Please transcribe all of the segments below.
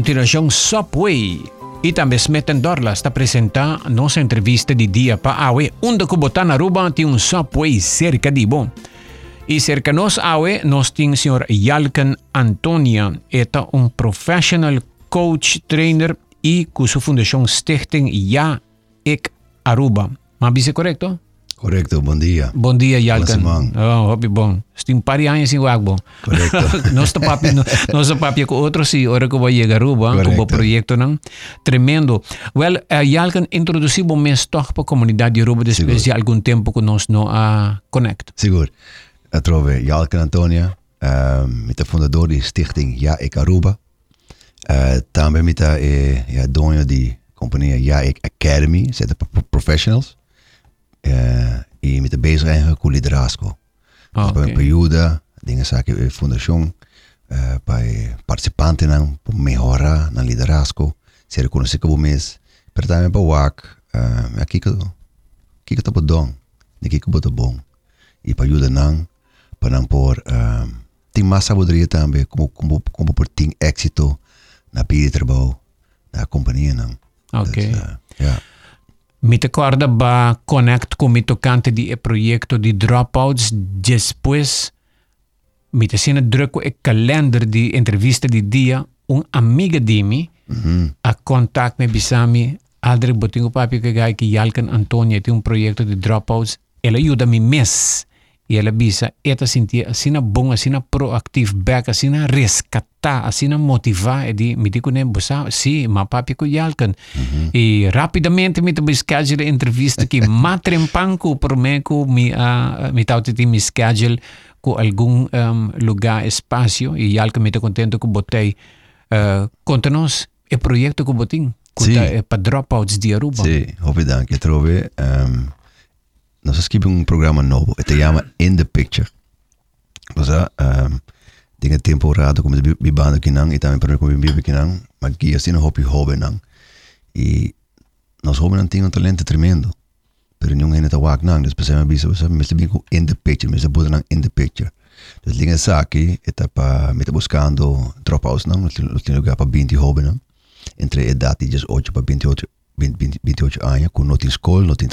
continuação Subway. E também Smith Dorla está apresentando nossa entrevista de dia para Aue, onde que botar na Aruba tem um Subway cerca de bom. E cerca nós Aue, nós temos o senhor Yalkan Antonia, é um professional coach trainer e com sua fundação Stichting Ja Ik Aruba. Mas é correto? Correcto, bom dia. Bom dia. Semana. Oh, hobby bom. Tem um par de anos em Wagbo. Correcto. nós papi, nós papi com outro sim, hora que vai chegar Aruba, com o Correcto. projeto não. Tremendo. Well, uh, Yalkan introduziu o mês toch para a comunidade de Aruba depois de algum tempo que nós não a connect. Seguro. Eu trove Jalken Antonia, uh, met de fundador de stichting Ja Ik Aruba. Uh, também met de uh, ja, dono de companhia Ja Ik Academy, zitten pro- professionals. E met de bezig com liderazgo. Ah, Dus bij een ok. periode, dingen zaken fundação, bij participanten nan, para melhorar na liderazgo, se reconhecer como mês, pero também para WAC, uh, aqui que que tá bom, de que que bom. E para ajudar nan, para não uh, tem mais sabedoria também, como como como por ter êxito na vida de trabalho, na companhia nan. Ok. Dus, uh, Mite Corda va a conectar con mi tocante di e proyecto di Dropouts después. Mite siene druco e calendar di entrevista di dia un amiga di mi mm -hmm. a contact me bisami Aldrich Botingo Papi que gai que yalken Antonia tiene un proyecto di Dropouts. Ela ayuda mi mes. E ela bisa eta sentir assim bom assim proactivo back assim rescatar assim motivar e di me digo nem bosa sim ma papi ko Yalkan e rapidamente me te schedule entrevista que matrempanco por me ko mi uh, mi tauti ti mi schedule com algum um, lugar espaço e Yalkan me te contento que botei uh, conta-nos e projeto que botin Sim. é para dropouts de Aruba Sim, dank. Eu trove, um, nós escrevemos um programa novo, e te chama In the Picture. Ou seja, um, tem temporada como de bibanda aqui não, e também para como mas aqui assim não hobby hobby. E nós hobby não talento tremendo. Pero não ainda está wak não, dus pensamos bisa, você me In the Picture, me está In the Picture. Dus linha aqui, está para me está buscando dropouts não, nós tem lugar para 20 hobby entre a idade de 18 para 28, 20, 20, 28 anos, com não tem escola, não tem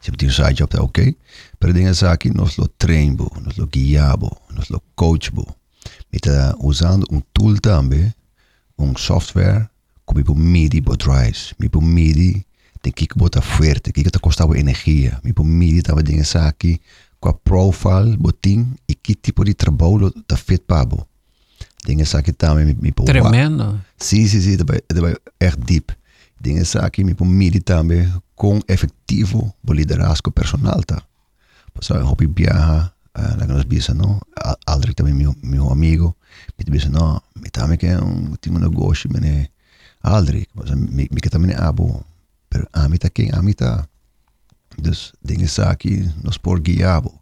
se tem um side job, tá ok. Pero tem essa aqui, nós lo treino, nós lo guiamos, nós lo coach, e tá usando um tool também, um software, me medir o drives, me medir tem que botar forte, que que tá custando energia, me medir também tem essa aqui, com a profile, botim, e que tipo de trabalho tá feito para bo. Tem essa aqui também, me, me tremendo Sim, sim, sim, daarbij echt diep. Dingen zaken me pomidi também com efetivo o liderazgo personal tá. Pues eu hobby viaja, uh, na nos bisa no, Al- Aldrich também meu meu amigo, me bisa no, me também que um um negócio, me Aldrich, mas me me que também abo, pero a mim tá quem a mim tá. Dus dingen zaken nos por guiabo.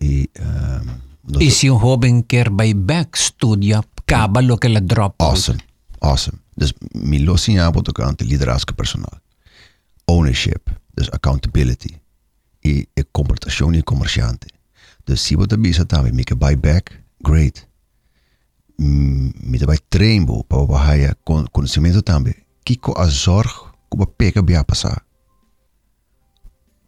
E um, e se um jovem quer vai back studia acaba lo que la dropout Awesome. Awesome. Dus mi lo signabo tocante liderazgo personal. Ownership. Dus accountability. E, e comportazione commerciante. Dus se você bisa também que buy back, great. Me buy trainbo para bahaya con conhecimento também. Kiko a zorg como pega bia passar.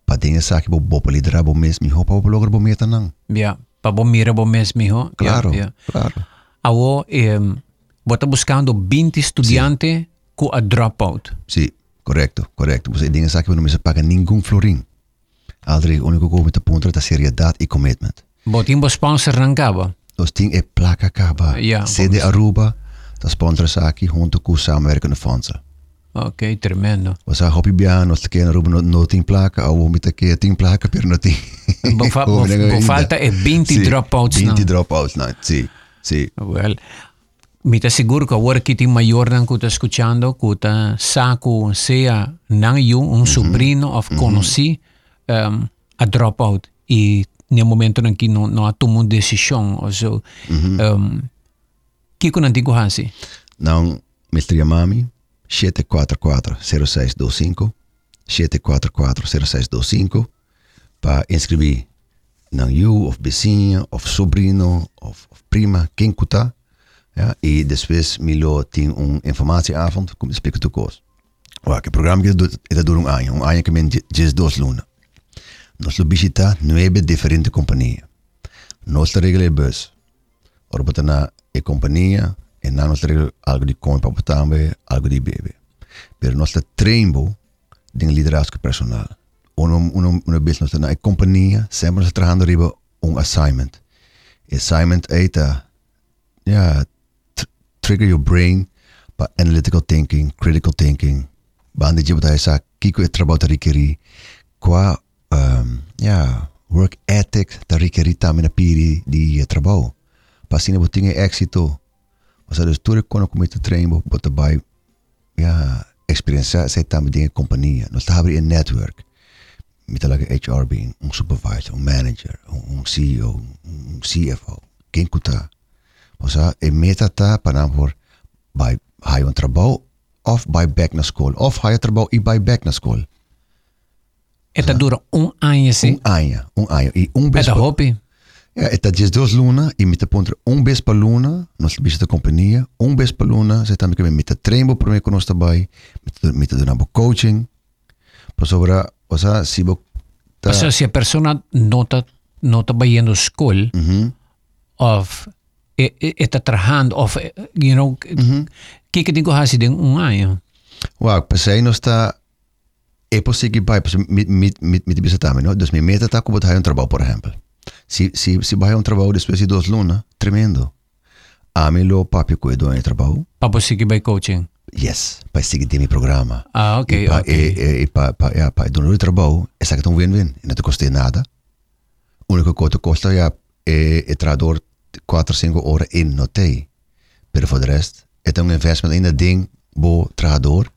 Pa dingen sa bo bo liderar bo mes mi hopa bo logra bo meta nang. yeah pa bom mira bom mes mijo Claro. yeah, yeah. Claro. Awo, um, vos estás buscando 20 estudiantes sí. con a dropout. Sí, correcto, correcto. Pues en esa que no me se paga ningún florín. Aldrich, único que te apunta es seriedad y commitment. Vos tienes sponsor rancaba. Los tienes placa caba. Ja, CD Aruba, te sponsors aquí junto con samenwerkende fondsen. Ok, tremendo. O sea, hopi bien, nos quedan Aruba no, no tiene placa, o vos te quedas tiene placa, pero no tiene. Vos falta es 20 dropouts. 20 dropouts, sí, sí. Well. Mi te seguro que agora que tem maior não que está escutando, que está saco sea não eu um sobrinho of conheci um, a dropout e no momento em que não não há tomado decisão, ou seja, um, que que não digo assim? Não, Mr. Yamami, 744-0625, 744-0625, para inscrever não you, of vizinha, of sobrinho, of prima, quem cuta, Ja, e depois Milo tem um informatieavond, como explico tu coisa. O que programa que é dura um ano, um ano que men diz duas lunas. Nós visita nove diferentes companhias. Nossa regra é bus. Ora botar na e companhia e na nossa regra algo de compra para também, algo de bebê. Pero nossa treino de liderazgo personal. Uno, uno, uno business na companhia sempre está trabalhando riba um assignment. Assignment é ja, trigger your brain para analytical thinking, critical thinking. Bandi je bota essa kiko e trabalho ta requeri qua um, ja, work ethic ta requeri também na piri di trabalho. Passina botinha éxito. Mas a tudo quando comete treino bota by ja, experiência sei também di companhia. Nós tá abrir network. Mita like HR being um supervisor, um manager, um CEO, um CFO. Quem kuta? O sea, e meta ta para por by hay un trabajo of by back na school of hay trabajo e by back na school. Eta dura un año, sí. Un año, un año. Y un bes Eta hopi. Ja, eta dies dos luna e mita pontra un bes pa luna, nos visita companhia, un bes pa luna, se também que mita treino por mim com nós também, mita mita dona coaching. Por sobre, o sea, si bo ta... O sea, si a persona nota nota bayendo school, mm -hmm. of está trabajando, of, you know, que que tengo hasi den un año. Wow, pensei não está é possível vai, mit mit mit mit bisa também, não? Dus me meta tá como um trabalho, por exemplo. Se se se vai um trabalho depois de duas lunas, tremendo. A mim lo papi cuido do trabalho. Para possível vai coaching. Yes, para seguir meu programa. Ah, ok, e pa, ok. E, e, para para é para do trabalho, essa que tão win-win, não te custa nada. O único que te custa é é, é trador 4, horas en in te. Pero por el resto, es investment in dat ding, bo we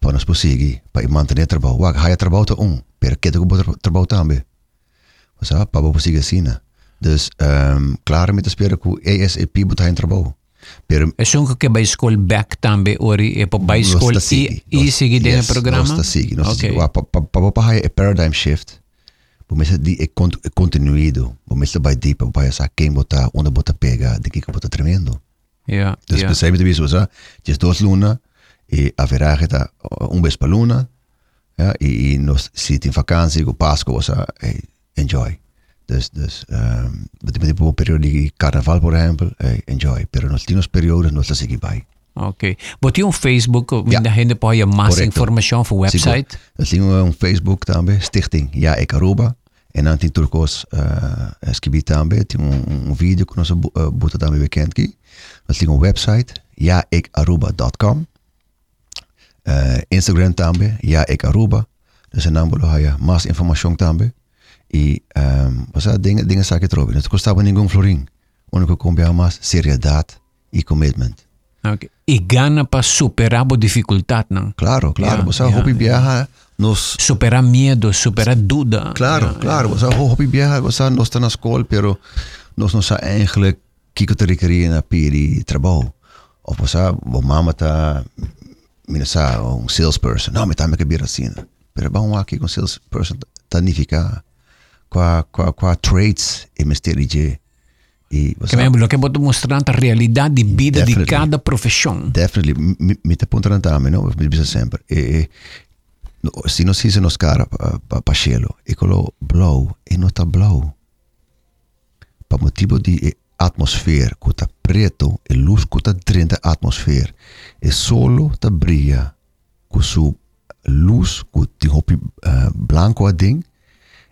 para nos conseguir, para mantener trabajo. Wag, haya te um, pero que tengo trabajo también. O sea, para conseguir sina. Dus um, klaar met te spelen, ASAP moet hij een trabajo. Pero, es je bij school back tambe ori e po bicycle i i sigi den programa. Okay. paradigm shift. Bumisa di é continuído. Bumisa vai di para vai essa quem botar, onde botar pega, de que botar tremendo. Yeah. Dus yeah. pensei de visu, sa, just dos luna e haverá kita um vez para luna, ja, e, e nos se tem vakantie, o Páscoa, sa, hey, enjoy. Dus, dus, um, met die periode de carnaval, por exemplo, hey, enjoy. Pero nos temos períodos, nós está seguir Oké, Wordt die op Facebook? Eh, ja. Daar poi je más informatie voor website? Dat zien we op Facebook também. Stichting Ja Ik Aruba. En dan die Turcos uh, eh, também. Tem een video kunnen ze nossa uh, eh, boeta também bekend. Dat zien we op website. jaikaruba.com uh, Instagram também. Ja Ik Aruba. Dus in Nambolo ga je más informatie também. I, um, wat zijn dingen? Dingen zaken erover. Dus dat kost niet een florin. Ondanks kom je aan seriedad e commitment. Okay. E gana para superar a dificuldade, não? Claro, claro. Yeah, você yeah, hobby viaja nos... Superar medo, superar dúvida. Claro, yeah, claro. Yeah. Você hobby viaja, você não está na escola, pero nós não sabemos eigenlijk que te requeria na piri trabalho. Of você, o mama está, mina sa, um salesperson. Não, me tá me cabir assim. Pero vamos aqui com salesperson, tá nificar. Qua, qua, qua traits e mistério E Kemarin kan både demonstranta realidad di vida definitely, di cada profession. Definitely, mitt på inte dame, no, vi bisa sempre. E, no, se non si se non scara pa, pa cielo, e quello blow, e non ta blow. Pa motivo di atmosfera, che ta preto, e luz che ta drinta atmosfera. E solo ta brilla, che su luz, che ti hoppi uh, blanco a ding,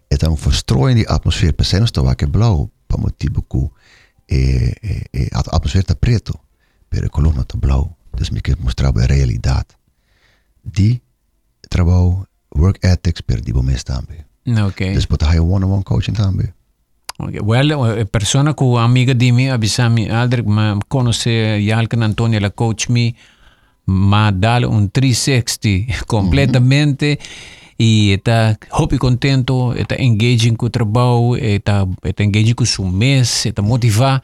e ta un verstrooien die atmosfera, per se non sta wacke blow, pa motivo che e, e, e a atmosfera está preto, a coluna está blau. Dus me quer mostrar a realidade. De trabalho, work ethics, per di mês também. Ok. Dus botar one-on-one coaching também. Okay. Well, a persona que amiga di me avisami Aldrich ma conosce Yalkan Antonio la coach me ma dale un 360 completamente mm -hmm. E está happy contento, está engaging com o trabalho, está está engaging com o seu mês, está motivar.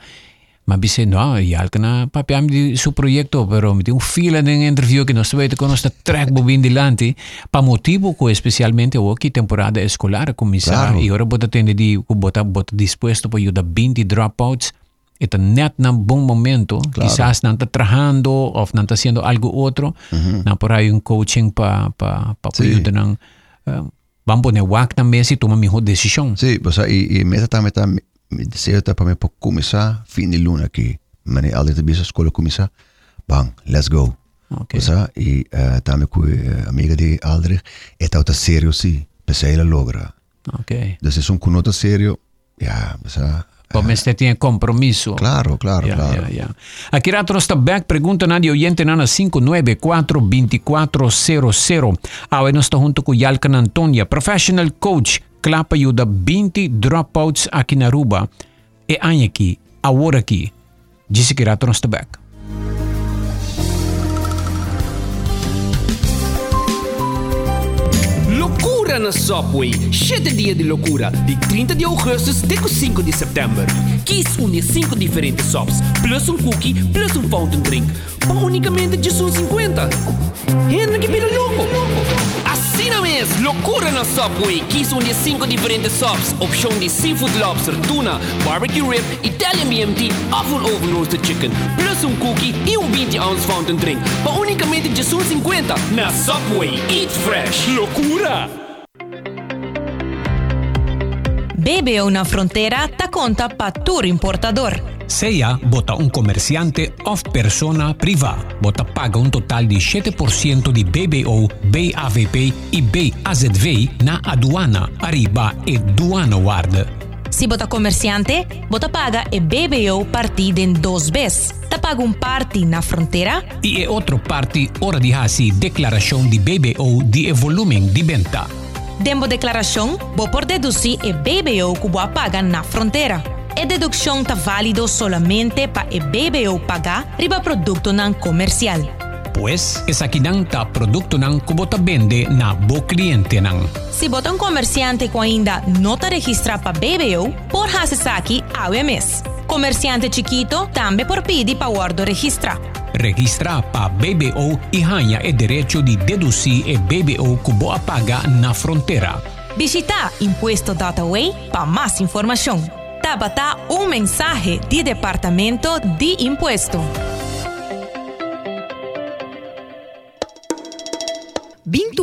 Mas disse, não, e algo na papiam de seu projeto, pero me tem um fila de interview que nós vamos que nós está track bobin dilante, para motivo que especialmente o que temporada escolar começar claro. e agora bota tende de bota bota disposto para ajudar 20 dropouts Está net na bom momento, Claro. quizás não está trabajando ou não está haciendo algo outro, não por aí um coaching para pa, pa Sí. ayudar van a poner WAC também se toma melhor decisão. Sim, sí, e, e meta também tá me desejo tá para para começar fim de luna aqui. Mas além de bisa escola começar, bang, let's go. Okay. Osa, e uh, também com uh, eh, amiga de Aldrich, é tá outra sério sim, para pues ela logra. Okay. Então se são com outra sério, já, yeah, Pomestetijen kompromisu. Claro, claro, ja, claro. Ja, ja. Aquí ratro está back pregunta nadie oyente nana 594-2400. Awe no está junto con Yalcan Antonia, professional coach, klapa yuda 20 dropouts aqui na Aruba. E anjeki, aworaki. Disse que ratro está back. Na Subway. Sete dias de loucura. De 30 de agosto até 5 de setembro. Quis unir 5 diferentes sops. Plus um cookie, plus um fountain drink. Por unicamente de 50. Henry que pelo louco. Assim não é. Loucura na Subway. Quis unir 5 diferentes sops. Opção de seafood lobster, tuna, barbecue rib, Italian BMT, oven oven roasted chicken. Plus um cookie e um 20 ounce fountain drink. Por unicamente de 50. Na Subway. Eat fresh. Loucura! BBO na fronteira ta conta pa tour importador. Sea bota un comerciante of persona privada. Bota paga un total de 7% de BBO, BAVP e BAZV na aduana, arriba e duana ward. Si bota comerciante, bota paga e BBO partida em duas vezes. Ta paga um parte na fronteira E outro parte hora de hasi declaração de BBO de volumen de venta. Demos declaração, vou por deduzir e BBO que vou pagar na frontera. E dedução tá válido solamente para e BBO pagar riba produto não comercial. Pues, es aquí esa quinanta producto nan kubota vende na bo cliente nan. Si bota un comerciante que ainda no te registra pa BBO, por haces aquí AWMS. Comerciante chiquito, también por pidi pa guardo registra registrar. Registra pa BBO e ganha o direito de deduzir e BBO kubo a paga na fronteira. Visita Impuesto Dataway para mais informação. Tabata um mensagem de Departamento de Impuesto.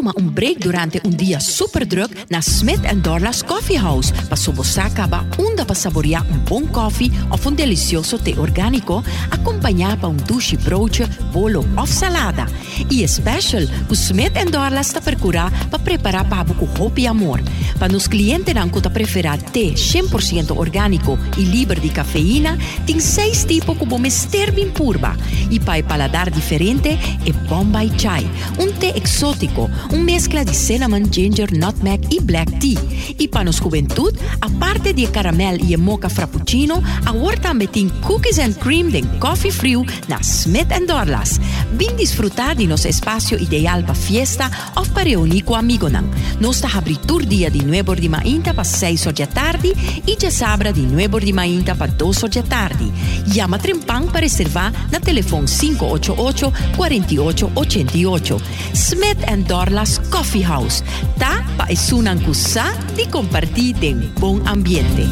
toma un break durante un día súper druk naar Smith Dorla's Coffee House. Para buscar onda para saborear un buen coffee of un delicioso té orgánico, acompañado por un douche broodje, bolo of salada. Y special, que Smith Dorla's te percura para preparar para buku hopi amor. Para los clientes dan que preferir té 100% orgánico y libre de cafeína, tiene seis tipos como misterbin purba. Y para paladar diferente, es Bombay Chai, un té exótico, mezcla de cinnamon, ginger, nutmeg y black tea. Y para nuestra juventud, aparte de caramel y mocha frappuccino, ahora también tiene cookies and cream de coffee frío na Smith and Dorlas. Bien disfrutar de nuestro espacio ideal para fiesta o para reunir con amigos. Nuestra abritura día de 9 de mañana para 6 de tarde y ya sabra de 9 de mañana para 2 de tarde. Llama Trempan para reservar na teléfono 588 4888. Smith and Dorlas Coffee House. Tapa es un ancusa y compartir en buen ambiente.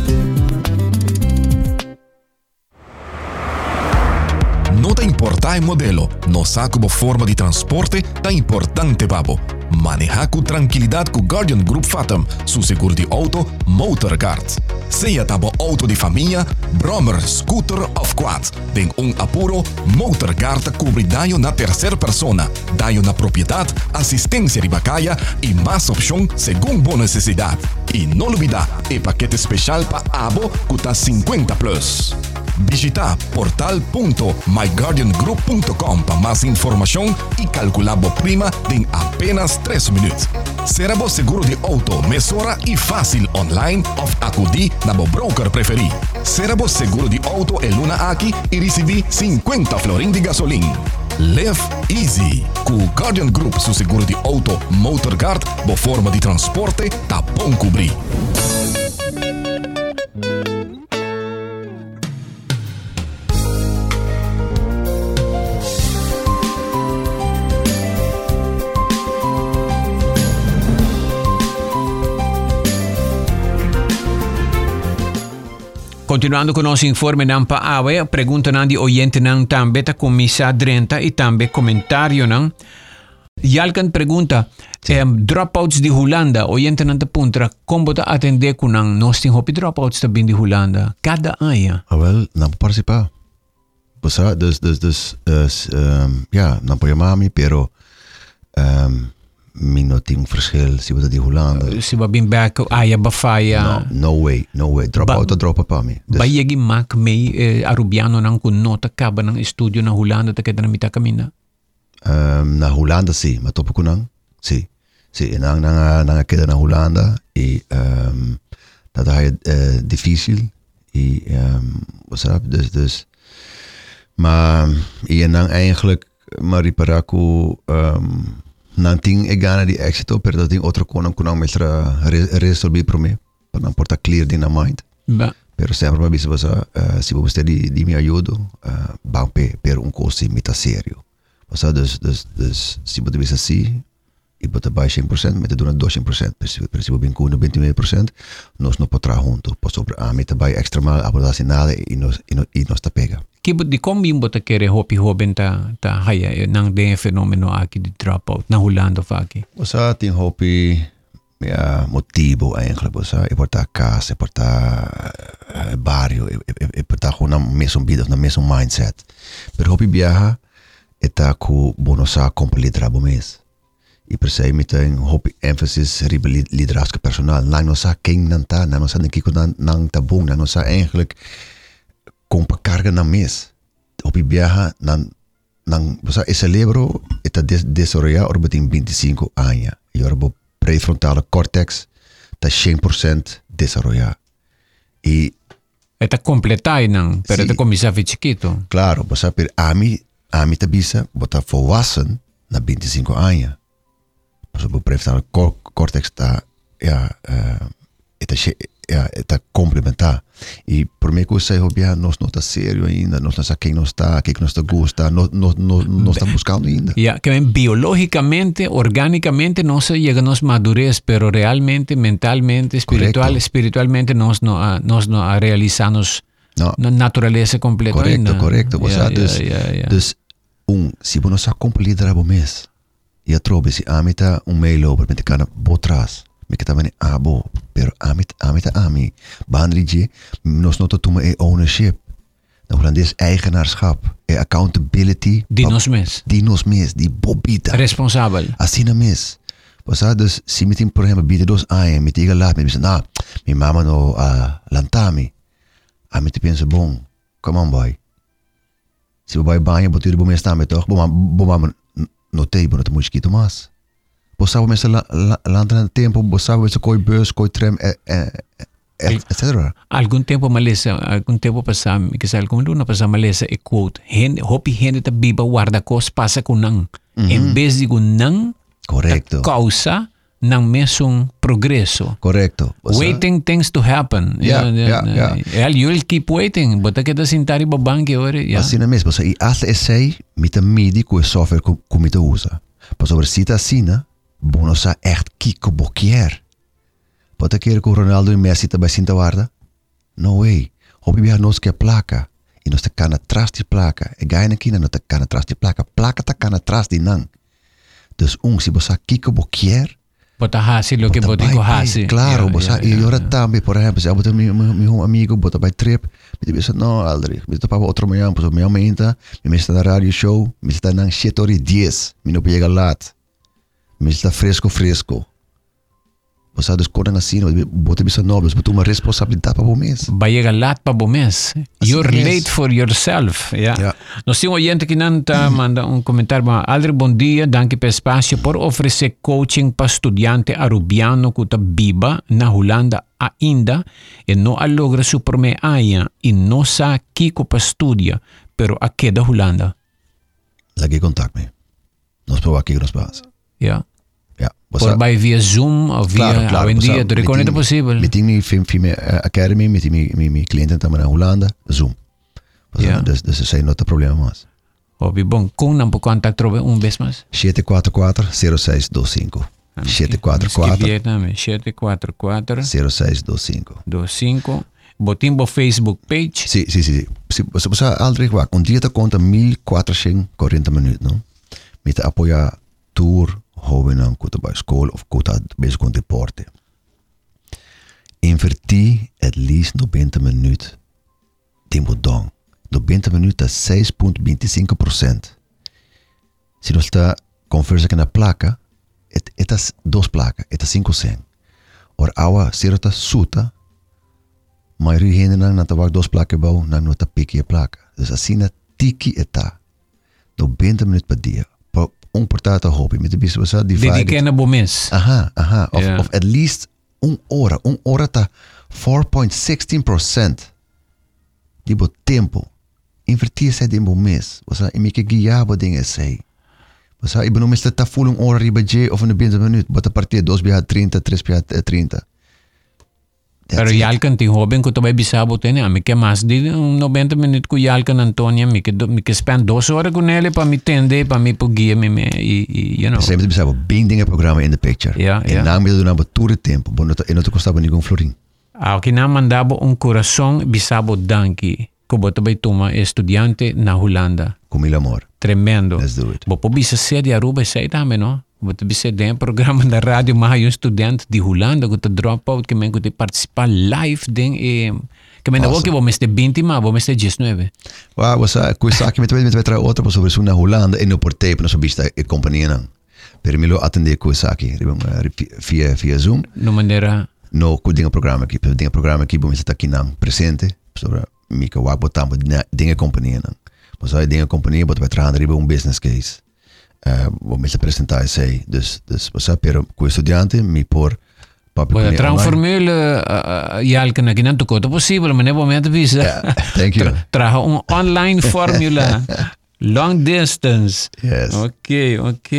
No te importa el modelo, no sa como forma de transporte, tan importante babo. Maneja con tranquilidad con Guardian Group Fathom, su seguridad auto, Motorcard. Seja tabo auto de família, brommer, scooter ou quad, tem um apuro, Motorcard cobre daño na terceira persona, daño na propriedade, assistência de bacaia e mais opção segundo boa necessidade. E não olvidar, é paquete especial para abo tá 50 plus. Visita portal.myguardiangroup.com para mais informação e calcular a prima em apenas 3 minutos. Será o seguro de auto, mesora e fácil online ou acudir na bo broker preferido. Será o seguro de auto e luna aqui e receber 50 florim de gasolina. Live easy. Com o Guardian Group, seu seguro de auto, Motorcard, boa forma de transporte, tá bom cobrir. Continuando con nosso informe nan pa awe, pergunta nan di oyente nan tambe ta comisa drenta e tambe comentario nan. Yalkan pergunta, em, dropouts di Holanda, oyente nan ta puntra, como ta atende ku nang nosting hopi dropouts ta bin di Holanda, cada aya. Ah, wel, não vou participar. Você, dus, dus, dus, dus um, ja, não pode mami, pero um, minuting verschil. Zien we dat die Hollanden. Eh, Zien we bin back, aya bafaya. No, way, no way. Drop out of drop up me. Dus. Ba yegi mak me eh, Arubiano nang kun nota kaba ng studio na Hollanden te kedra mita kamina. Um, ehm, na Hollanda si, matopo kunang. Si. Si, inang nang nang kedra na Hollanda i ehm dat hij uh, difficil i ehm was up dus dus maar i nang eigenlijk Mariparaku um, nang ting e gana di exito per dat ting outro konang kunang mestra resolver pro me para não portar clear din na mind Ba, Pero sempre uma vez você, uh, se você de, de me ajuda, uh, bom, per, per um curso muito sério. Você, dus, dus, dus, se você vê assim, e você vai 100%, mas dona 200%, per se per se você com 99%, nós não podemos junto, por sobre a meta vai extra mal, a bola sem nada e nós e nós e nós tá pega. kibot di kom yung bota hopi hoben ta ta haya eh, nang de fenomeno aki di dropout na hulando faki usa ting hopi ya motivo ay klabo sa iporta casa iporta uh, barrio iporta una mesong vida una mesong mindset. Pero hopi biaha eta ku bonosa complete rabomes i per se mit en hopi emphasis ribelid lidraska personal. Nang nosa king nanta nang nosa nikiko nang tabung nang nosa eigenlijk compra carga na mes. Hobby viaja, nang nang basta e celebro eta des, desarrollar orbiting 25 anos. E orbo prefrontale cortex ta 100% desarrollar. E Eta completai nang pero Si. te komisa fi chiquito. claro, basta per ami ami ta bisa bota volwassen na 25 anos. Basta bo prefrontale cor, cortex ta ja uh, eta é, é tá complementar. E por meio que você Rubiá, nós não está sério ainda, nós não sabemos quem nós está, quem nós está gosta, nós, nós, nós, estamos buscando ainda. Yeah, que biologicamente, orgânicamente, nós chegamos à madurez, pero realmente, mentalmente, espiritual, Correcto. espiritualmente, nós não, ah, nós não ah, realizamos no. natureza completa correcto, ainda. Correcto, correcto. Yeah, yeah, yeah, dus, um, se você não está cumprindo o mês, e a trobe, se a meta um meio, de repente, cara, boa atrás. Mikita mani abo, pero amit amit ami. Baanrije, nos noto tuma e ownership. Nou, Hollandees eigenaarschap, e accountability. Dinos mis. Dinos mis, die bobita. Responsabel. Asina mis. Pasa dus, si mitin por probleem bieden dos aien, mit iga laat, mit bisan, ah, mi mama no ah, uh, lantami. Amit ah, pense bon, come on boy. Si boy banho, botu de bom estar, me toch, Bo mama no teibo, no tumushki tomas. Sabe, mas lá, lá, lá no tempo, sabe, você coi bus, coi trem, eh, etc. Algún tiempo malesa, algún tiempo pasa, quizá algún luna pasa malesa e quote, hen, hopi gente ta biba guarda cos pasa kunang. En vez de kunang, Correcto, causa ng mesong progreso. correcto. Você- waiting things to happen. Yeah, yeah, yeah. yeah. You'll keep waiting. Bota kita sintari babangki ore. Yeah. Assim mesmo, você e esse met een midi com o software que que te usa. Over cita assim, bono sa echt kiko bokier. Pode querer que o Ronaldo e Messi também sinta guarda? No way. Hobby bia nos que placa. E nós te cana atrás de placa. E gai na kina no te cana atrás de placa. Placa te cana atrás de nang. Dus um, se você kiko bokier, Bota hasi lo que bota vai, hasi. Claro, Yeah, você yeah, e yeah, agora yeah. também, por exemplo, se eu botar meu meu amigo bota vai trip, me diz não, Aldrich, me topa outro manhã, pois meu menta, me está na rádio show, me está na 7 horas e 10, me não pega lat. Me está fresco fresco. Você dus koning assim, bota bisa nobres, bota uma responsabilidade para o mês. Bayega lat pa bumes. Así You're es. late for yourself. Yeah. Yeah. Nos tem um oyente que nanta manda um comentário. mas, Aldri, bom dia. Danke pelo espaço por oferecer coaching para estudante arubiano que está biba na Holanda ainda e não logra su primeira aia e não sa kiko para estudia, pero aqui da Holanda. Lagi contact me. Nos provar aqui que nos passa. Yeah. Ja, Por by via Zoom of via claro, hoje em dia, de reconhece possível. Meeting me film film academy, meeting me me me cliënten também na Holanda, Zoom. Ja. Dus dus is não tem problema mais. Obi bom, com não por contato trobe um vez mais. 744-0625. 744 Vietnam, 744 0625. 25. Botimbo Facebook page. Sì, sì, sì. sì. Você, você aldrig va. Un dia te conta 1440 minutos, no? Met apoia tour, kuta bij school of kuta bezig con deporte. Inverti at least 90 minutos tempo dong. 90 minutos a 6.25%. Se nós está conversa com a placa, estas duas placas, estas 5 cent. Or awa sirota suta, maioria gente não na tabak duas placas bau, não nota pique a placa. Dus assim na tiki eta. 90 minutos por dia um portata hobby. Met de bis was dat. Die kennen bomins. Aha, aha. Of, yeah. of at least um ora, Um ora ta 4.16%. Tipo, tempo. Invertir se in bomins. Was dat in mieke guiabo dingen zei. Was dat, ik benoem is dat voelen hora riba of in de minuut. Wat de partij dos bij 30, 3 bij 30. Pero yalkan ti hoben ko tabay bisabo tene, a mi que mas di um 90 minutos ko yalkan Antonia, mi que mi que spend dos horas con ele pa mi tende, pa mi po mi me, i, i, you know. Sempre pensava bem dingen programma in the picture. Ja, en ja. na me do na todo tempo. Bo não e não te custava nenhum florim. Ao que na mandabo un corazón bisabo danki, ko bo tabay tuma estudiante na Holanda. Com mil amor. Tremendo. Let's do it. Bo po bisa sede Aruba sei no? Bo to bisa den programa da radio maha yung estudante di Holanda to drop out que men ko te participar live den e que men awesome. bo meste 20 ma bo meste 19. Wow, was uh, questa che mi trovate mi tra otra sobre su na Holanda e no por tape no so vista e companhia nan. Per mi lo attende questa aqui, via via Zoom. No manera No ku dinga programa aqui, dinga programa aqui, bom está aqui nan presente, sobre mi ka wak botam dinga companhia nan. Mas aí dinga companhia bot vai riba um business case. Uh, vou me apresentar sei, dus dus was pero ku estudiante mi por papi Voy a companhia transformar uh, yalka na ginan to koto posible, mas nebo momento visa. Yeah, thank you. Traja un online formula. Long distance. Yes. Ok, ok.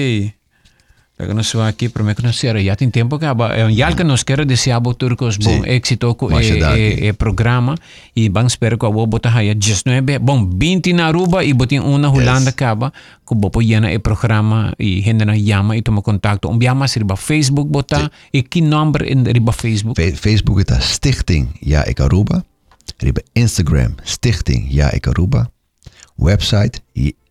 Pega no sua aqui, para me conhecer. Já tem tempo que aba. É um yalka nos quer desejar turcos bom Sim. éxito e, é e, e programa e bang espero que a boa botar aí 19, bom 20 na Aruba e botin uma Holanda caba que bopo yena e programa e gente na llama e toma contato. Um biama se riba Facebook botar e que número in riba Facebook. Fe- Facebook dat Stichting Ja Ik Aruba. Riba Instagram Stichting Ja Ik Aruba. Website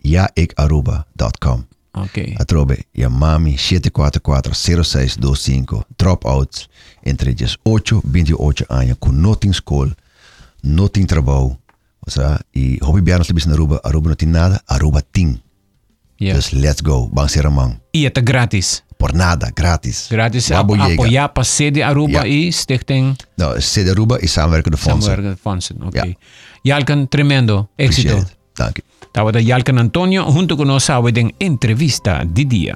jaikaruba.com. Ok. Atrobe Yamami 744-0625. Dropouts entre 18 e 28 anos com nothing school, nothing trabalho. O sea, e hobby bianos libis na Aruba, Aruba não tem nada, Aruba tem. Yeah. Dus let's go, bang seramang. E é grátis. Por nada, grátis. Wabo ap llega. apoiar para sede Aruba Ja. e Stichting Nou, sede Aruba e samenwerken de fondsen. Samuel Fonsen. Ok. Ja. Yalkan, tremendo. Éxito. Dank je. Estaba de Yalkan Antonio junto con nosotros en entrevista de día.